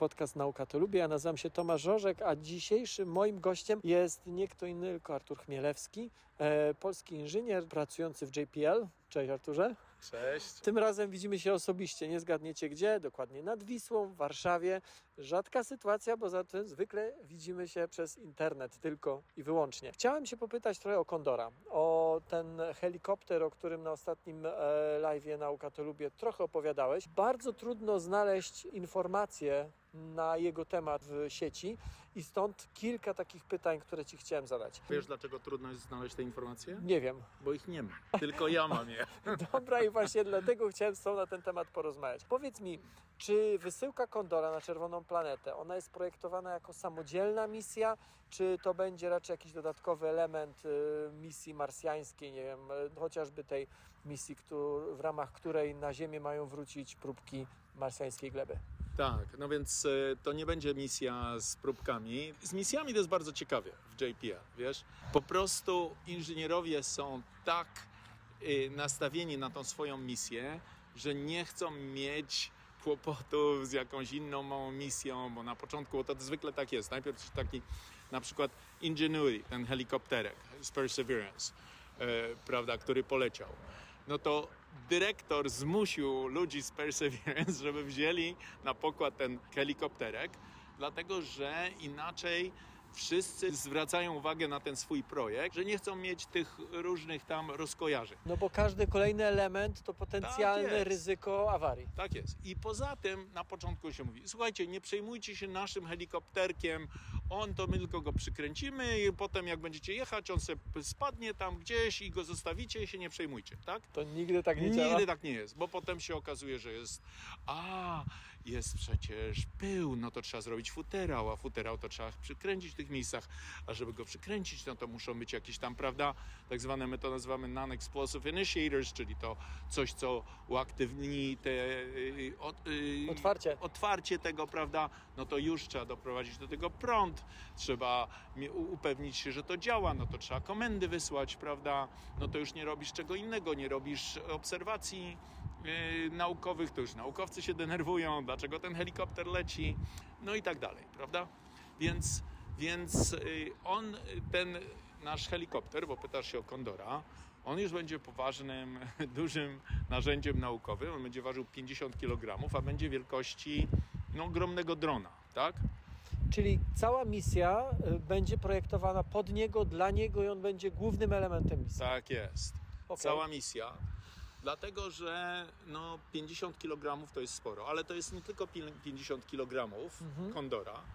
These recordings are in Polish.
podcast Nauka to Lubię. Ja nazywam się Tomasz Żorzek, a dzisiejszym moim gościem jest nie kto inny, tylko Artur Chmielewski, e, polski inżynier pracujący w JPL. Cześć Arturze. Cześć. Tym razem widzimy się osobiście, nie zgadniecie gdzie, dokładnie nad Wisłą, w Warszawie. Rzadka sytuacja, bo zatem zwykle widzimy się przez internet tylko i wyłącznie. Chciałem się popytać trochę o Kondora, o ten helikopter, o którym na ostatnim e, live'ie Nauka to Lubię trochę opowiadałeś. Bardzo trudno znaleźć informacje na jego temat w sieci i stąd kilka takich pytań, które Ci chciałem zadać. Wiesz, dlaczego trudno jest znaleźć te informacje? Nie wiem. Bo ich nie ma. Tylko ja mam je. Dobra, i właśnie dlatego chciałem z Tobą na ten temat porozmawiać. Powiedz mi, czy wysyłka Kondora na Czerwoną Planetę, ona jest projektowana jako samodzielna misja, czy to będzie raczej jakiś dodatkowy element y, misji marsjańskiej, nie wiem, y, chociażby tej misji, w ramach której na Ziemię mają wrócić próbki marsjańskiej gleby? Tak, no więc e, to nie będzie misja z próbkami. Z misjami to jest bardzo ciekawie w JPL, wiesz? Po prostu inżynierowie są tak y, nastawieni na tą swoją misję, że nie chcą mieć kłopotów z jakąś inną małą misją, bo na początku to zwykle tak jest. Najpierw taki na przykład Ingenuity, ten helikopterek z Perseverance, e, prawda, który poleciał. No to dyrektor zmusił ludzi z Perseverance, żeby wzięli na pokład ten helikopterek, dlatego że inaczej wszyscy zwracają uwagę na ten swój projekt, że nie chcą mieć tych różnych tam rozkojarzeń. No bo każdy kolejny element to potencjalne Tak ryzyko awarii. Tak jest. I poza tym na początku się mówi, słuchajcie, nie przejmujcie się naszym helikopterkiem, on to my tylko go przykręcimy i potem jak będziecie jechać, on sobie spadnie tam gdzieś i go zostawicie i się nie przejmujcie, tak? To nigdy tak nie działa. Nigdy tak nie jest, bo potem się okazuje, że jest a, jest przecież pył, no to trzeba zrobić futerał, a futerał to trzeba przykręcić w tych miejscach, a żeby go przykręcić, no to muszą być jakieś tam, prawda, tak zwane, my to nazywamy non-explosive initiators, czyli to coś, co uaktywni te y, od, y, Otwarcie. otwarcie tego, prawda, no to już trzeba doprowadzić do tego prąd, trzeba upewnić się, że to działa, no to trzeba komendy wysłać, prawda, no to już nie robisz czego innego, nie robisz obserwacji yy, naukowych, to już naukowcy się denerwują, dlaczego ten helikopter leci, no i tak dalej, prawda, więc, więc yy, on, ten nasz helikopter, bo pytasz się o Kondora, on już będzie poważnym, dużym narzędziem naukowym. On będzie ważył 50 kg, a będzie wielkości no, ogromnego drona, tak? Czyli cała misja y, będzie projektowana pod niego, dla niego i on będzie głównym elementem misji. Tak jest. Okej. Cała misja. Dlatego, że no, 50 kg to jest sporo, ale to jest nie tylko pi- 50 kg Mhm. Kondora,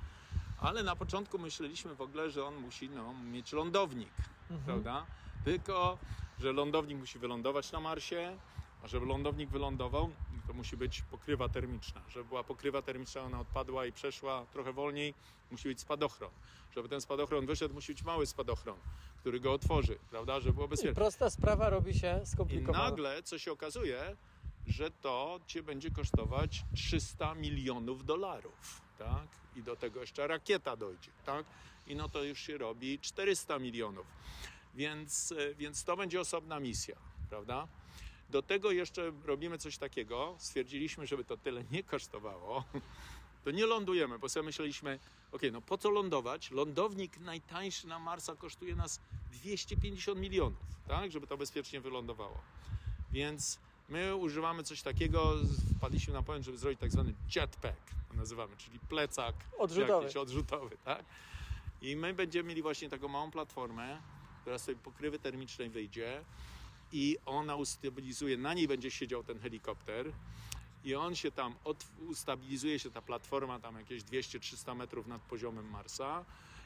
ale na początku myśleliśmy w ogóle, że on musi no, mieć lądownik, Mhm. prawda? Tylko, że lądownik musi wylądować na Marsie, a żeby lądownik wylądował, to musi być pokrywa termiczna. Żeby była pokrywa termiczna, ona odpadła i przeszła trochę wolniej, musi być spadochron. Żeby ten spadochron wyszedł, musi być mały spadochron, który go otworzy, prawda? Żeby było I bezpiecznie. prosta sprawa robi się I skomplikowana. nagle, co się okazuje, że to cię będzie kosztować 300 milionów dolarów, tak? I do tego jeszcze rakieta dojdzie, tak? I no to już się robi 400 milionów. Więc, e, więc to będzie osobna misja, prawda? Do tego jeszcze robimy coś takiego. Stwierdziliśmy, żeby to tyle nie kosztowało. To nie lądujemy, bo sobie myśleliśmy, ok, no po co lądować? Lądownik najtańszy na Marsa kosztuje nas 250 milionów, tak? Żeby to bezpiecznie wylądowało. Więc my używamy coś takiego, wpadliśmy na pomysł, żeby zrobić tak zwany jetpack, nazywamy, czyli plecak Odrzutowy. jakiś odrzutowy, tak? I my będziemy mieli właśnie taką małą platformę, która sobie pokrywy termicznej wyjdzie i ona ustabilizuje, na niej będzie siedział ten helikopter i on się tam, od, ustabilizuje się ta platforma tam jakieś 200-300 metrów nad poziomem Marsa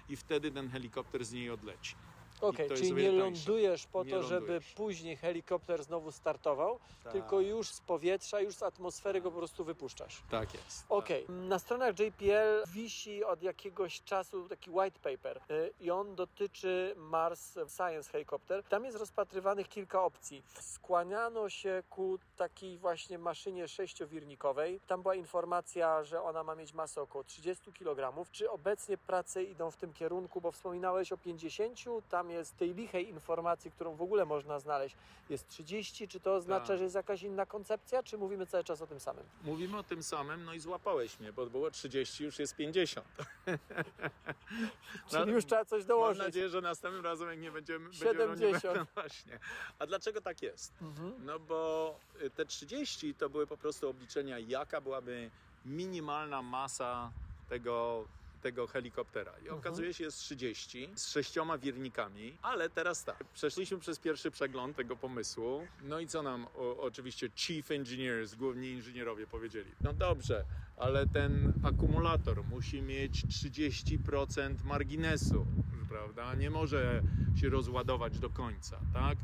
i wtedy ten helikopter z niej odleci. Okej, jest czyli nie tańsze. lądujesz po Nie to, żeby lądujesz. później helikopter znowu startował, Tak. tylko już z powietrza, już z atmosfery go po prostu wypuszczasz. Tak jest. Okej, na stronach JPL wisi od jakiegoś czasu taki white paper y, i on dotyczy Mars Science Helicopter. Tam jest rozpatrywanych kilka opcji. Skłaniano się ku takiej właśnie maszynie sześciowirnikowej. Tam była informacja, że ona ma mieć masę około 30 kg. Czy obecnie prace idą w tym kierunku, bo wspominałeś o 50, tam tam jest tej lichej informacji, którą w ogóle można znaleźć, jest 30, czy to oznacza, Tak. że jest jakaś inna koncepcja, czy mówimy cały czas o tym samym? Mówimy o tym samym, no i złapałeś mnie, bo było 30, już jest 50. Czyli No, już trzeba coś Mam dołożyć. nadzieję, że następnym razem, jak nie będziemy... będziemy- 70. Nie, właśnie. A dlaczego tak jest? Mhm. No bo y, te 30 to były po prostu obliczenia, jaka byłaby minimalna masa tego, tego helikoptera. I okazuje się, jest 30 z sześcioma wirnikami, ale teraz tak, przeszliśmy przez pierwszy przegląd tego pomysłu. No i co nam o, oczywiście chief engineers, główni inżynierowie powiedzieli? No dobrze, ale ten akumulator musi mieć 30% marginesu, prawda? Nie może się rozładować do końca, tak?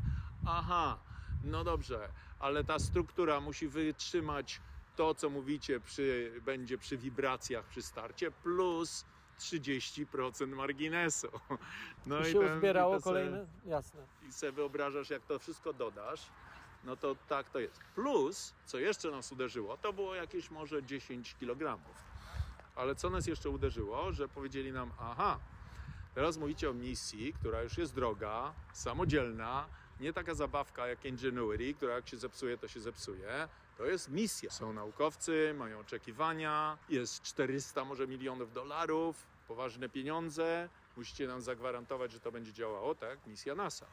Aha, no dobrze, ale ta struktura musi wytrzymać to, co mówicie, przy, będzie przy wibracjach przy starcie, plus 30% marginesu. No I i się ten- uzbierało i se- kolejne? Jasne. I sobie wyobrażasz, jak to wszystko dodasz, no to tak to jest. Plus, co jeszcze nas uderzyło, to było jakieś może 10 kg. Ale co nas jeszcze uderzyło, że powiedzieli nam, aha, teraz mówicie o misji, która już jest droga, samodzielna, nie taka zabawka jak Ingenuity, która jak się zepsuje, to się zepsuje. To jest misja. Są naukowcy, mają oczekiwania, jest 400 może milionów dolarów, poważne pieniądze. Musicie nam zagwarantować, że to będzie działało, tak? Misja NASA.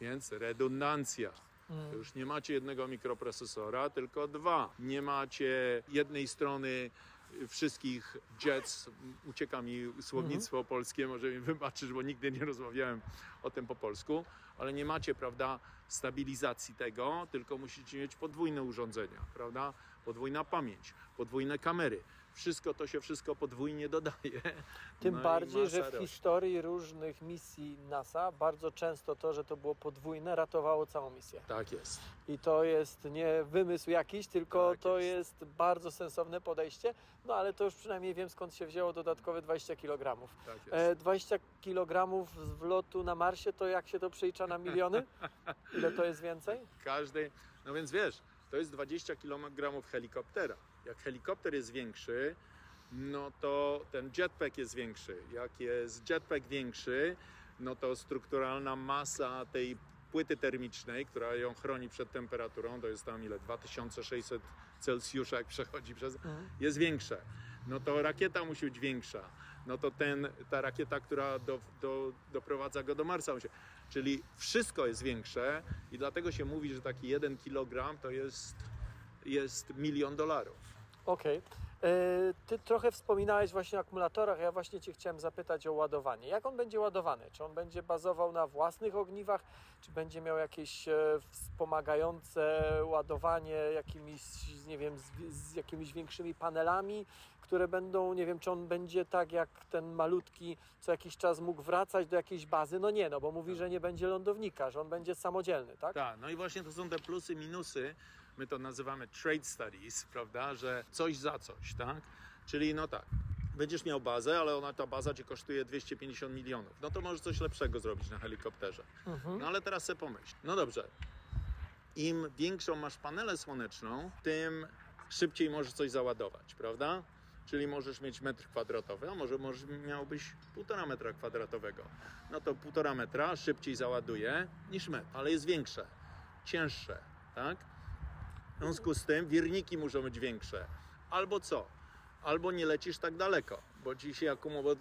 Więc redundancja. Mm. już nie macie jednego mikroprocesora, tylko dwa. Nie macie jednej strony wszystkich jets, ucieka mi słownictwo polskie, może mi wybaczysz, bo nigdy nie rozmawiałem o tym po polsku, ale nie macie, prawda, stabilizacji tego, tylko musicie mieć podwójne urządzenia, prawda? Podwójna pamięć, podwójne kamery. Wszystko to się wszystko podwójnie dodaje. Tym No bardziej, że w rośnie. historii różnych misji NASA bardzo często to, że to było podwójne, ratowało całą misję. Tak jest. I to jest nie wymysł jakiś, tylko Tak to jest. jest bardzo sensowne podejście. No ale to już przynajmniej wiem skąd się wzięło dodatkowe 20 kg. Tak jest. E, 20 kg z wlotu na Marsie, to jak się to przelicza na miliony? Ile to jest więcej? każdej. No więc wiesz, to jest 20 kg helikoptera. Jak helikopter jest większy, no to ten jetpack jest większy. Jak jest jetpack większy, no to strukturalna masa tej płyty termicznej, która ją chroni przed temperaturą, to jest tam ile? 2600 Celsjusza, jak przechodzi przez jest większe. No to rakieta musi być większa. No to ten, ta rakieta, która do, do, doprowadza go do Marsa. musi- Czyli wszystko jest większe i dlatego się mówi, że taki jeden kilogram to jest, jest milion dolarów. Okej. E, Ty trochę wspominałeś właśnie o akumulatorach. Ja właśnie Cię chciałem zapytać o ładowanie. Jak on będzie ładowany? Czy on będzie bazował na własnych ogniwach? Czy będzie miał jakieś e, wspomagające ładowanie jakimiś, nie wiem, z, z jakimiś większymi panelami, które będą, nie wiem, czy on będzie tak jak ten malutki, co jakiś czas mógł wracać do jakiejś bazy? No nie, no bo mówi, że nie będzie lądownika, że on będzie samodzielny, tak? Tak, no i właśnie to są te plusy, minusy. My to nazywamy trade studies, prawda, że coś za coś, tak? Czyli no tak, będziesz miał bazę, ale ona, ta baza cię kosztuje 250 milionów. No to możesz coś lepszego zrobić na helikopterze. Mhm. No ale teraz sobie pomyśl. No dobrze, im większą masz panelę słoneczną, tym szybciej możesz coś załadować, prawda? Czyli możesz mieć metr kwadratowy, a może, może miałbyś półtora metra kwadratowego. No to półtora metra szybciej załaduje niż metr, ale jest większe, cięższe, tak? W związku z tym wirniki muszą być większe. Albo co? Albo nie lecisz tak daleko, bo ci się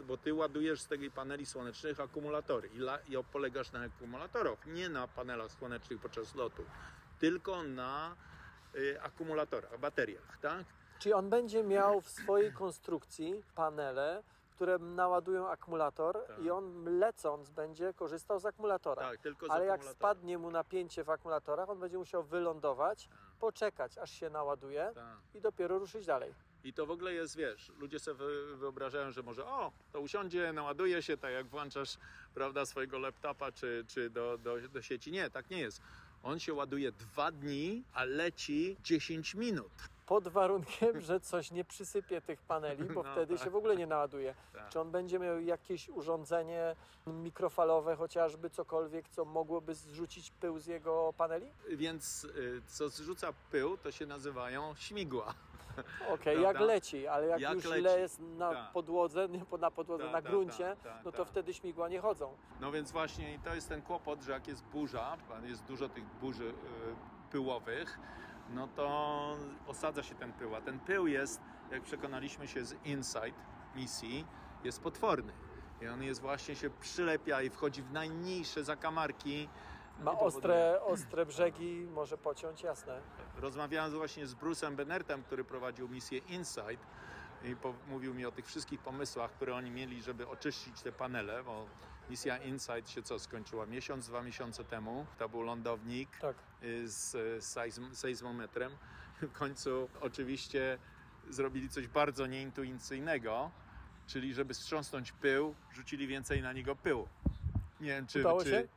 bo ty ładujesz z tej paneli słonecznych akumulatory i, la, i polegasz na akumulatorach, nie na panelach słonecznych podczas lotu, tylko na y, akumulatorach, bateriach, tak? Czyli on będzie miał w swojej konstrukcji panele, które naładują akumulator Tak. i on lecąc będzie korzystał z akumulatora. Tak, tylko z Ale jak akumulatora. spadnie mu napięcie w akumulatorach, on będzie musiał wylądować, poczekać aż się naładuje Tak. i dopiero ruszyć dalej. I to w ogóle jest, wiesz, ludzie sobie wy- wyobrażają, że może o, to usiądzie, naładuje się, tak jak włączasz, prawda, swojego laptopa czy, czy do, do, do sieci. Nie, tak nie jest. On się ładuje dwa dni, a leci 10 minut. Pod warunkiem, że coś nie przysypie tych paneli, bo No wtedy tak. się w ogóle nie naładuje. Tak. Czy on będzie miał jakieś urządzenie mikrofalowe, chociażby cokolwiek, co mogłoby zrzucić pył z jego paneli? Więc y, co zrzuca pył, to się nazywają śmigła. Okej, jak Prawda? leci, ale jak, Jak już leci. źle jest na Tak. podłodze, nie po- na podłodze, Tak, na tak, gruncie, tak, tak, no to tak. wtedy śmigła nie chodzą. No więc właśnie i to jest ten kłopot, że jak jest burza, jest dużo tych burzy y, pyłowych, no to osadza się ten pył. A ten pył jest, jak przekonaliśmy się z Insight misji, jest potworny. I on jest właśnie się przylepia i wchodzi w najmniejsze zakamarki. Ma ostre, ostre brzegi, może pociąć, jasne. Rozmawiałem właśnie z Bruce'em Bennertem, który prowadził misję Insight i mówił mi o tych wszystkich pomysłach, które oni mieli, żeby oczyścić te panele, bo misja Insight się co, skończyła miesiąc, dwa miesiące temu. To był lądownik Tak. y, z sejsm, sejsmometrem. W końcu oczywiście zrobili coś bardzo nieintuicyjnego, czyli żeby strząsnąć pył, rzucili więcej na niego pyłu. Nie wiem, czy... Udało czy się?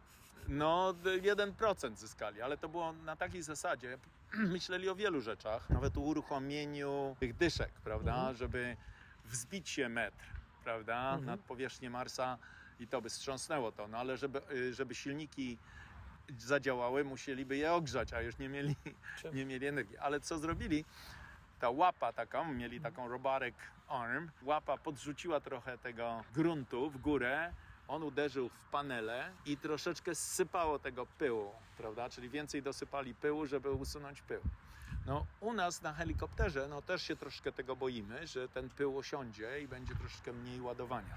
no, d- 1% zyskali, ale to było na takiej zasadzie. Myśleli o wielu rzeczach, nawet o uruchomieniu tych dyszek, prawda, Mhm. żeby wzbić się metr, prawda, Mhm. nad powierzchnię Marsa i to by wstrząsnęło to, no ale żeby, y, żeby silniki zadziałały, musieliby je ogrzać, a już nie mieli, nie mieli energii. Ale co zrobili? Ta łapa taką, mieli taką robotic arm, łapa podrzuciła trochę tego gruntu w górę, on uderzył w panele i troszeczkę zsypało tego pyłu, prawda? Czyli więcej dosypali pyłu, żeby usunąć pył. No u nas na helikopterze no też się troszkę tego boimy, że ten pył osiądzie i będzie troszkę mniej ładowania.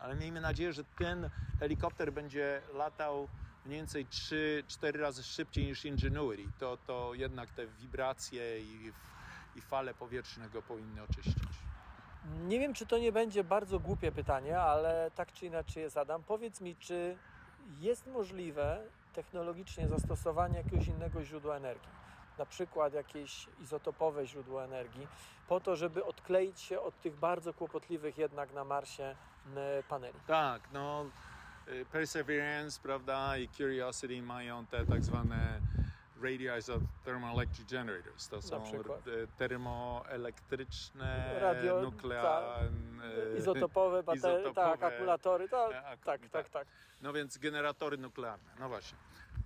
Ale miejmy nadzieję, że ten helikopter będzie latał mniej więcej 3-4 razy szybciej niż Ingenuity. To, to jednak te wibracje i, i fale powietrzne go powinny oczyścić. Nie wiem, czy to nie będzie bardzo głupie pytanie, ale tak czy inaczej je zadam. Powiedz mi, czy jest możliwe technologicznie zastosowanie jakiegoś innego źródła energii? Na przykład jakieś izotopowe źródło energii, po to, żeby odkleić się od tych bardzo kłopotliwych jednak na Marsie paneli. Tak, no y, Perseverance, prawda, i Curiosity mają te tak zwane radioisothermal thermoelectric generators. To są y, termoelektryczne, Radio- nuklearne, y, Izotopowe baterie, izotopowe, tak, akumulatory, tak, e, ak- tak, tak. tak, tak. No więc generatory nuklearne, no właśnie.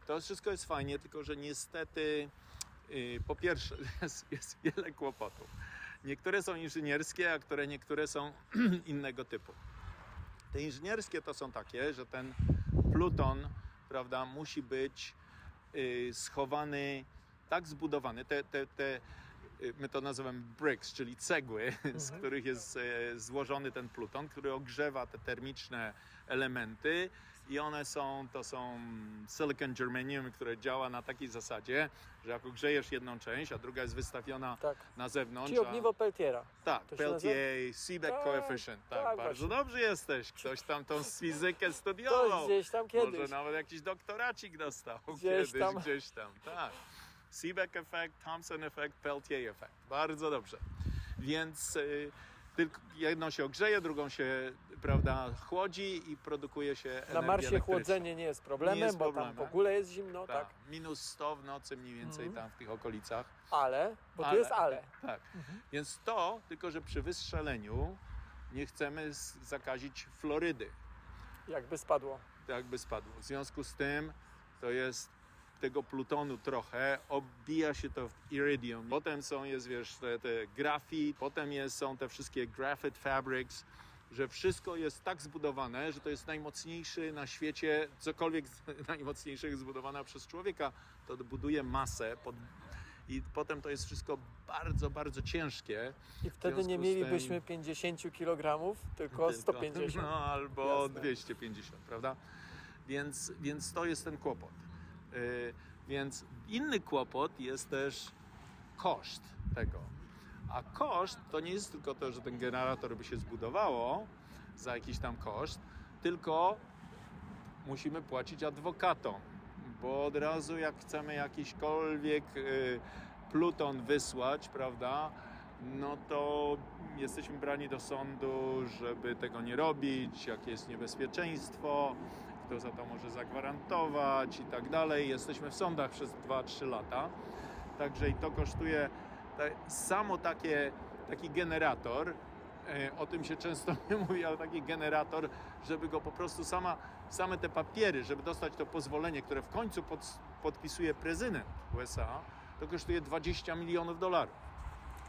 To wszystko jest fajnie, tylko że niestety po pierwsze jest, jest wiele kłopotów. Niektóre są inżynierskie, a które niektóre są innego typu. Te inżynierskie to są takie, że ten pluton, prawda, musi być y, schowany, tak zbudowany, te, te, te y, my to nazywamy bricks, czyli cegły, z Mhm. których jest e, złożony ten pluton, który ogrzewa te termiczne elementy i one są, to są silicon germanium, które działa na takiej zasadzie, że jak ogrzejesz jedną część, a druga jest wystawiona tak. na zewnątrz, Czyli a- ogniwo Peltiera. tak, Peltier, Seebeck Tak, coefficient. Tak, tak, bardzo właśnie. dobrze jesteś. Ktoś tam tą fizykę To studiował. gdzieś tam kiedyś. Może nawet jakiś doktoracik dostał Gdzieś kiedyś, tam. gdzieś tam. Tak. Seebeck effect, Thomson effect, Peltier effect. Bardzo dobrze. Więc y, tylko jedną się ogrzeje, drugą się, prawda, chłodzi i produkuje się Na Marsie chłodzenie nie jest problemem, Nie jest bo problemem. tam w ogóle jest zimno, tak? Tak, minus 100 w nocy mniej więcej Mhm. tam w tych okolicach. Ale, bo tu jest ale. Tak. Mhm. Więc to, tylko że przy wystrzeleniu nie chcemy zakazić Florydy, Jakby spadło. tak jakby spadło. W związku z tym to jest tego plutonu trochę, obija się to w iridium. Potem są, jest, wiesz, te, te grafit, potem jest, są te wszystkie graphite fabrics, że wszystko jest tak zbudowane, że to jest najmocniejszy na świecie, cokolwiek z- najmocniejszego zbudowana przez człowieka, to buduje masę pod, i potem to jest wszystko bardzo, bardzo ciężkie. I wtedy nie mielibyśmy tym- 50 kg, tylko 150. No albo Jasne. 250, prawda? Więc, więc to jest ten kłopot. Yy, więc inny kłopot jest też koszt tego. A koszt to nie jest tylko to, że ten generator by się zbudowało za jakiś tam koszt, tylko musimy płacić adwokatom, bo od razu jak chcemy jakiśkolwiek y, pluton wysłać, prawda, no to jesteśmy brani do sądu, żeby tego nie robić, jakie jest niebezpieczeństwo, kto za to może zagwarantować i tak dalej. Jesteśmy w sądach przez 2-3 lata, także i to kosztuje samo takie, taki generator, e, o tym się często nie mówi, ale taki generator, żeby go po prostu sama, same te papiery, żeby dostać to pozwolenie, które w końcu pod, podpisuje prezydent USA, to kosztuje 20 milionów dolarów.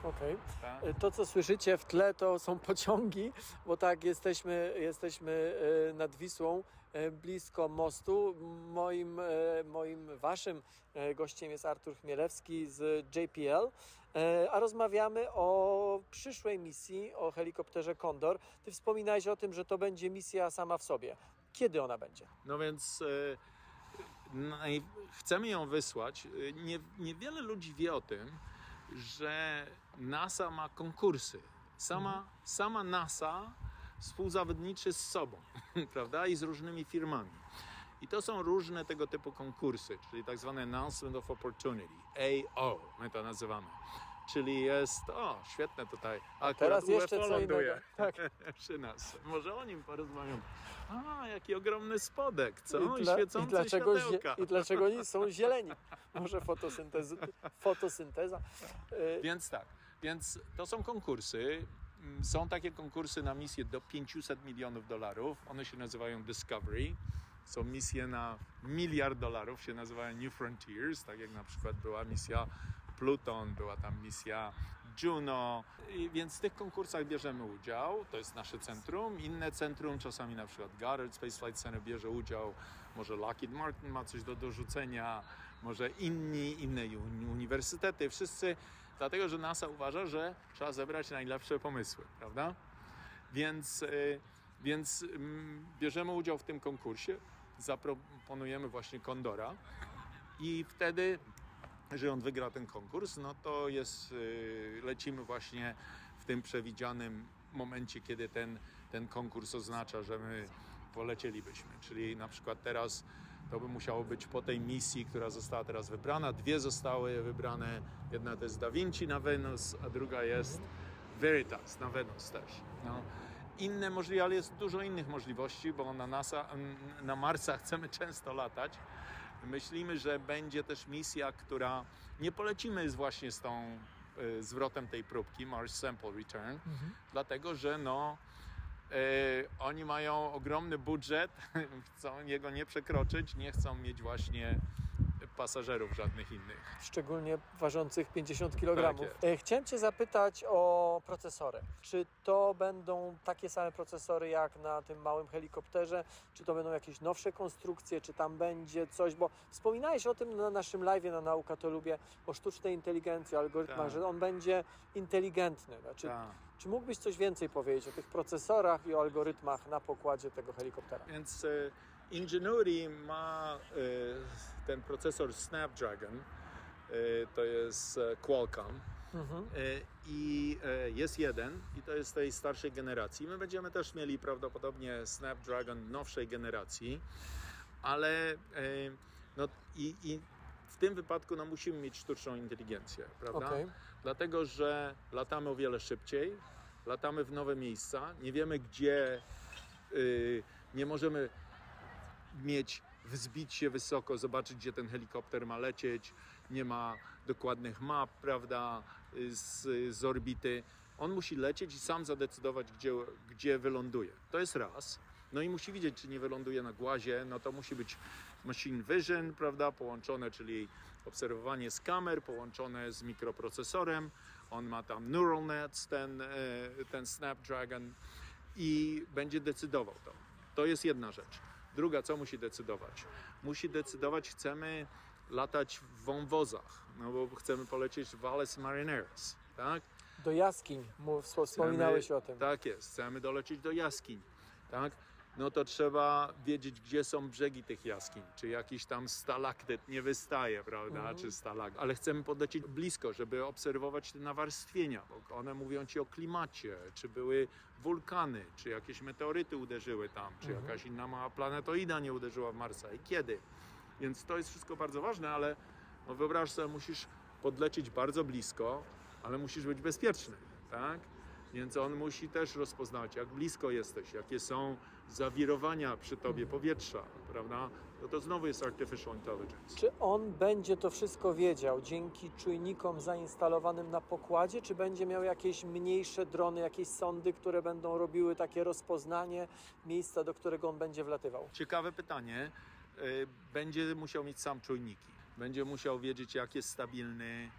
Okej. Tak? Y, To, co słyszycie w tle, to są pociągi, bo tak, jesteśmy, jesteśmy y, nad Wisłą, y, blisko mostu. Moim, y, moim waszym gościem jest Artur Chmielewski z JPL, a rozmawiamy o przyszłej misji, o helikopterze Condor. Ty wspominałeś o tym, że to będzie misja sama w sobie. Kiedy ona będzie? No więc chcemy ją wysłać. Nie, niewiele ludzi wie o tym, że NASA ma konkursy. Sama, sama NASA współzawodniczy z sobą, prawda? I z różnymi firmami. I to są różne tego typu konkursy, czyli tak zwane Announcement of Opportunity, AO, my to nazywamy. Czyli jest, o, świetne tutaj. Akurat Teraz jeszcze UFO ląduje Tak. przy nas. Może o nim porozmawiam. A, jaki ogromny spodek, co? I, dla- świecące i dlaczego, światełka. I dlaczego oni są zieleni? Może fotosynteza? Więc tak, więc to są konkursy. Mm, Są takie konkursy na misje do 500 milionów dolarów. One się nazywają Discovery. Są misje na miliard dolarów, się nazywają New Frontiers, tak jak na przykład była misja Pluton, była tam misja Juno. I więc w tych konkursach bierzemy udział. To jest nasze centrum. Inne centrum, czasami na przykład Goddard Space Flight Center bierze udział. Może Lockheed Martin ma coś do dorzucenia. Może inni, inne uni- uniwersytety. Wszyscy Dlatego, że NASA uważa, że trzeba zebrać najlepsze pomysły, prawda? Więc, y, więc mm, bierzemy udział w tym konkursie, zaproponujemy właśnie Kondora i wtedy, jeżeli on wygra ten konkurs, no to jest, y, lecimy właśnie w tym przewidzianym momencie, kiedy ten, ten konkurs oznacza, że my polecielibyśmy. Czyli na przykład teraz to by musiało być po tej misji, która została teraz wybrana. Dwie zostały wybrane. Jedna to jest Da Vinci na Wenus, a druga jest Veritas na Wenus też. No. Inne możliwości, ale jest dużo innych możliwości, bo na NASA, na Marsa chcemy często latać. Myślimy, że będzie też misja, która nie polecimy z właśnie z tą y, zwrotem tej próbki, Mars Sample Return, dlatego że no, e, oni mają ogromny budżet, chcą jego nie przekroczyć, nie chcą mieć właśnie pasażerów żadnych innych. szczególnie ważących 50 kg. Tak. E, Chciałem Cię zapytać o procesory. Czy to będą takie same procesory jak na tym małym helikopterze? Czy to będą jakieś nowsze konstrukcje? Czy tam będzie coś? Bo wspominałeś o tym na naszym live na Nauka to lubię, o sztucznej inteligencji, algorytmach, Tak. że on będzie inteligentny. Znaczy, Tak. Czy mógłbyś coś więcej powiedzieć o tych procesorach i o algorytmach na pokładzie tego helikoptera? Więc e, Ingenuity ma e, ten procesor Snapdragon, e, to jest e, Qualcomm. Mhm. I jest jeden, i to jest tej starszej generacji. My będziemy też mieli prawdopodobnie Snapdragon nowszej generacji, ale no, i, i w tym wypadku no, musimy mieć sztuczną inteligencję, prawda? Okej. Dlatego, że latamy o wiele szybciej, latamy w nowe miejsca, nie wiemy gdzie, y, nie możemy mieć, wzbić się wysoko, zobaczyć gdzie ten helikopter ma lecieć, nie ma dokładnych map, prawda, z, z orbity. On musi lecieć i sam zadecydować, gdzie, gdzie wyląduje. To jest raz. No i musi widzieć, czy nie wyląduje na głazie, no to musi być machine vision, prawda, połączone, czyli obserwowanie z kamer, połączone z mikroprocesorem. On ma tam neural nets, ten, e, ten Snapdragon i będzie decydował to. To jest jedna rzecz. Druga, co musi decydować? Musi decydować, chcemy latać w wąwozach, no bo chcemy polecieć w Valles Marineris, tak? Do jaskiń wspominałeś o tym. Tak jest, chcemy dolecieć do jaskiń, tak? No to trzeba wiedzieć, gdzie są brzegi tych jaskiń, czy jakiś tam stalaktyt nie wystaje, prawda, Mhm. czy stalak, ale chcemy podlecieć blisko, żeby obserwować te nawarstwienia, bo one mówią ci o klimacie, czy były wulkany, czy jakieś meteoryty uderzyły tam, czy Mhm. jakaś inna mała planetoida nie uderzyła w Marsa i kiedy. Więc to jest wszystko bardzo ważne, ale no wyobraź sobie, musisz podlecieć bardzo blisko, ale musisz być bezpieczny, tak? Więc on musi też rozpoznać, jak blisko jesteś, jakie są zawirowania przy tobie powietrza, prawda? No to znowu jest artificial intelligence. Czy on będzie to wszystko wiedział dzięki czujnikom zainstalowanym na pokładzie, czy będzie miał jakieś mniejsze drony, jakieś sondy, które będą robiły takie rozpoznanie miejsca, do którego on będzie wlatywał? Ciekawe pytanie. Y, Będzie musiał mieć sam czujniki. Będzie musiał wiedzieć, jak jest stabilny,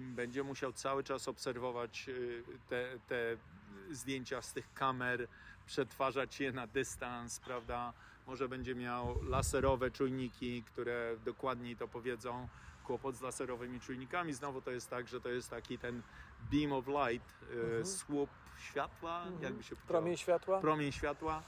będzie musiał cały czas obserwować y, te, te zdjęcia z tych kamer, przetwarzać je na dystans, prawda? Może będzie miał laserowe czujniki, które dokładniej to powiedzą. Kłopot z laserowymi czujnikami znowu to jest tak, że to jest taki ten beam of light, mhm. słup światła, mhm. jakby się powiedziało. Promień światła. Promień światła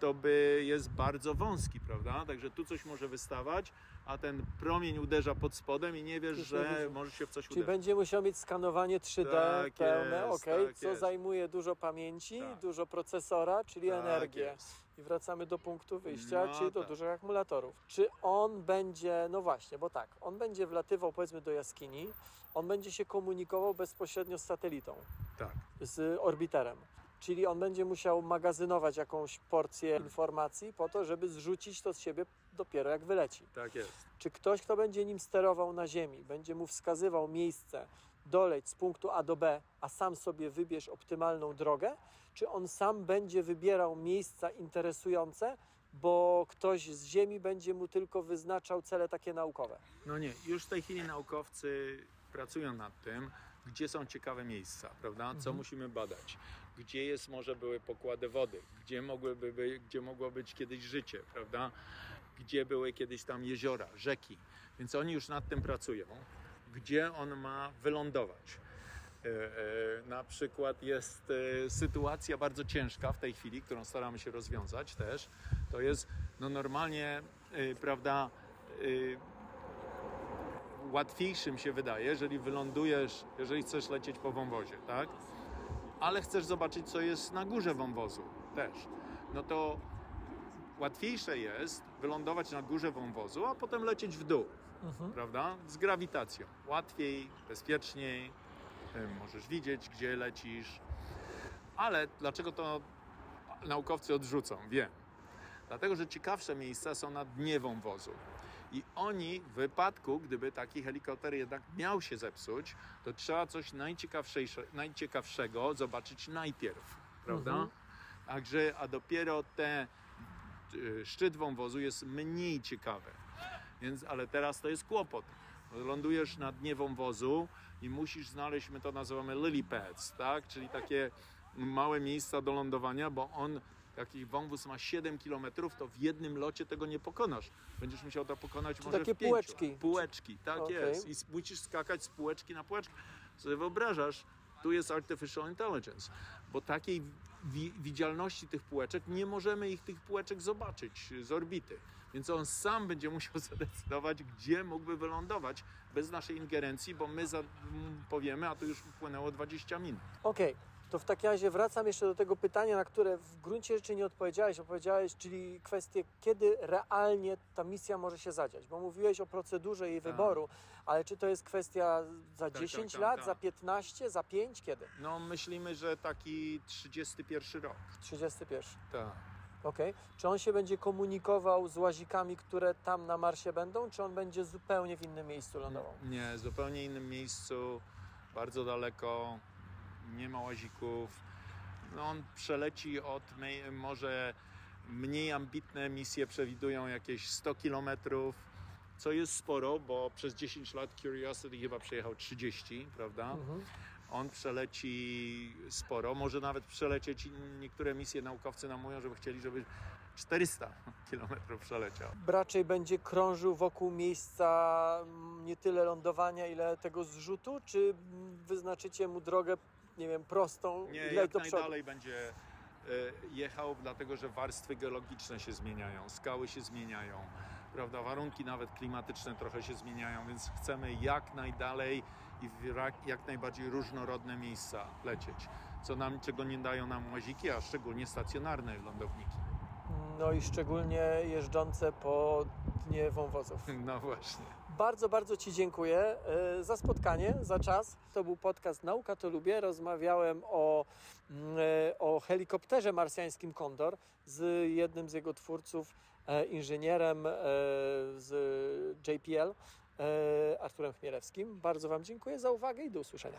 to by jest bardzo wąski, prawda? Także tu coś może wystawać, a ten promień uderza pod spodem i nie wiesz, że może się w coś Czyli uderzyć. będzie musiał mieć skanowanie 3D Tak pełne, jest, ok, tak co jest. zajmuje dużo pamięci, Tak. dużo procesora, czyli Tak energię. jest. I wracamy do punktu wyjścia, No czyli do tak. dużych akumulatorów. Czy on będzie, no właśnie, bo tak, on będzie wlatywał powiedzmy do jaskini, on będzie się komunikował bezpośrednio z satelitą, Tak. z orbiterem. Czyli on będzie musiał magazynować jakąś porcję informacji po to, żeby zrzucić to z siebie dopiero jak wyleci. Tak jest. Czy ktoś, kto będzie nim sterował na Ziemi, będzie mu wskazywał miejsce, doleć z punktu A do B, a sam sobie wybierz optymalną drogę? Czy on sam będzie wybierał miejsca interesujące, bo ktoś z Ziemi będzie mu tylko wyznaczał cele takie naukowe? No nie, już w tej chwili naukowcy pracują nad tym, gdzie są ciekawe miejsca, prawda? Co Mhm. musimy badać? Gdzie jest może były pokłady wody? Gdzie mogłyby by, gdzie mogło być kiedyś życie, prawda? Gdzie były kiedyś tam jeziora, rzeki? Więc oni już nad tym pracują. Gdzie on ma wylądować? E, e, Na przykład jest e, sytuacja bardzo ciężka w tej chwili, którą staramy się rozwiązać też. To jest no normalnie, prawda, łatwiejszym się wydaje, jeżeli wylądujesz, jeżeli chcesz lecieć po wąwozie, tak? Ale chcesz zobaczyć, co jest na górze wąwozu też. No to łatwiejsze jest wylądować na górze wąwozu, a potem lecieć w dół, Mhm. prawda? Z grawitacją. Łatwiej, bezpieczniej, em, możesz widzieć, gdzie lecisz. Ale dlaczego to naukowcy odrzucą? Wiem. Dlatego, że ciekawsze miejsca są na dnie wąwozu. I oni w wypadku, gdyby taki helikopter jednak miał się zepsuć, to trzeba coś najciekawszejsze- najciekawszego zobaczyć najpierw, prawda? Mhm. Także, a dopiero te y, szczyt wąwozu jest mniej ciekawy. Więc, ale teraz to jest kłopot. Lądujesz na dnie wąwozu i musisz znaleźć, my to nazywamy lily pads, tak? Czyli takie małe miejsca do lądowania, bo on, taki wąwóz ma 7 km, to w jednym locie tego nie pokonasz. Będziesz musiał to pokonać Czy może takie w pięciu. półeczki. Półeczki, tak Okej. jest. I musisz skakać z półeczki na półeczkę. Sobie wyobrażasz, tu jest artificial intelligence, bo takiej wi- widzialności tych półeczek nie możemy ich tych półeczek zobaczyć z orbity. Więc on sam będzie musiał zadecydować, gdzie mógłby wylądować bez naszej ingerencji, bo my powiemy, a to już upłynęło 20 minut. Okej, to w takim razie wracam jeszcze do tego pytania, na które w gruncie rzeczy nie odpowiedziałeś. Opowiedziałeś, czyli kwestię, kiedy realnie ta misja może się zadziać. Bo mówiłeś o procedurze jej Tak. wyboru, ale czy to jest kwestia za tak, 10 tak, lat, tak. za 15, za 5, kiedy? No myślimy, że taki 31 rok. 31. Tak. Okej. Czy on się będzie komunikował z łazikami, które tam na Marsie będą, czy on będzie zupełnie w innym miejscu lądował? Nie, zupełnie innym miejscu, bardzo daleko, nie ma łazików. No on przeleci od może mniej ambitne misje przewidują jakieś 100 kilometrów, co jest sporo, bo przez 10 lat Curiosity chyba przejechał 30, prawda? Mhm. On przeleci sporo, może nawet przelecieć, niektóre misje naukowcy nam mówią, żeby chcieli, żeby 400 kilometrów przeleciał. Raczej będzie krążył wokół miejsca mm, nie tyle lądowania, ile tego zrzutu, czy wyznaczycie mu drogę, nie wiem, prostą, Nie, jak do przodu? najdalej będzie e, jechał, dlatego że warstwy geologiczne się zmieniają, skały się zmieniają, prawda, warunki nawet klimatyczne trochę się zmieniają, więc chcemy jak najdalej i w jak najbardziej różnorodne miejsca lecieć, co nam, czego nie dają nam łaziki, a szczególnie stacjonarne lądowniki. No i szczególnie jeżdżące po dnie wąwozów. No właśnie. Bardzo, bardzo Ci dziękuję e, za spotkanie, za czas. To był podcast Nauka to lubię. Rozmawiałem o, mm, e, o helikopterze marsjańskim Kondor z jednym z jego twórców, e, inżynierem z JPL, Arturem Chmielewskim. Bardzo Wam dziękuję za uwagę i do usłyszenia.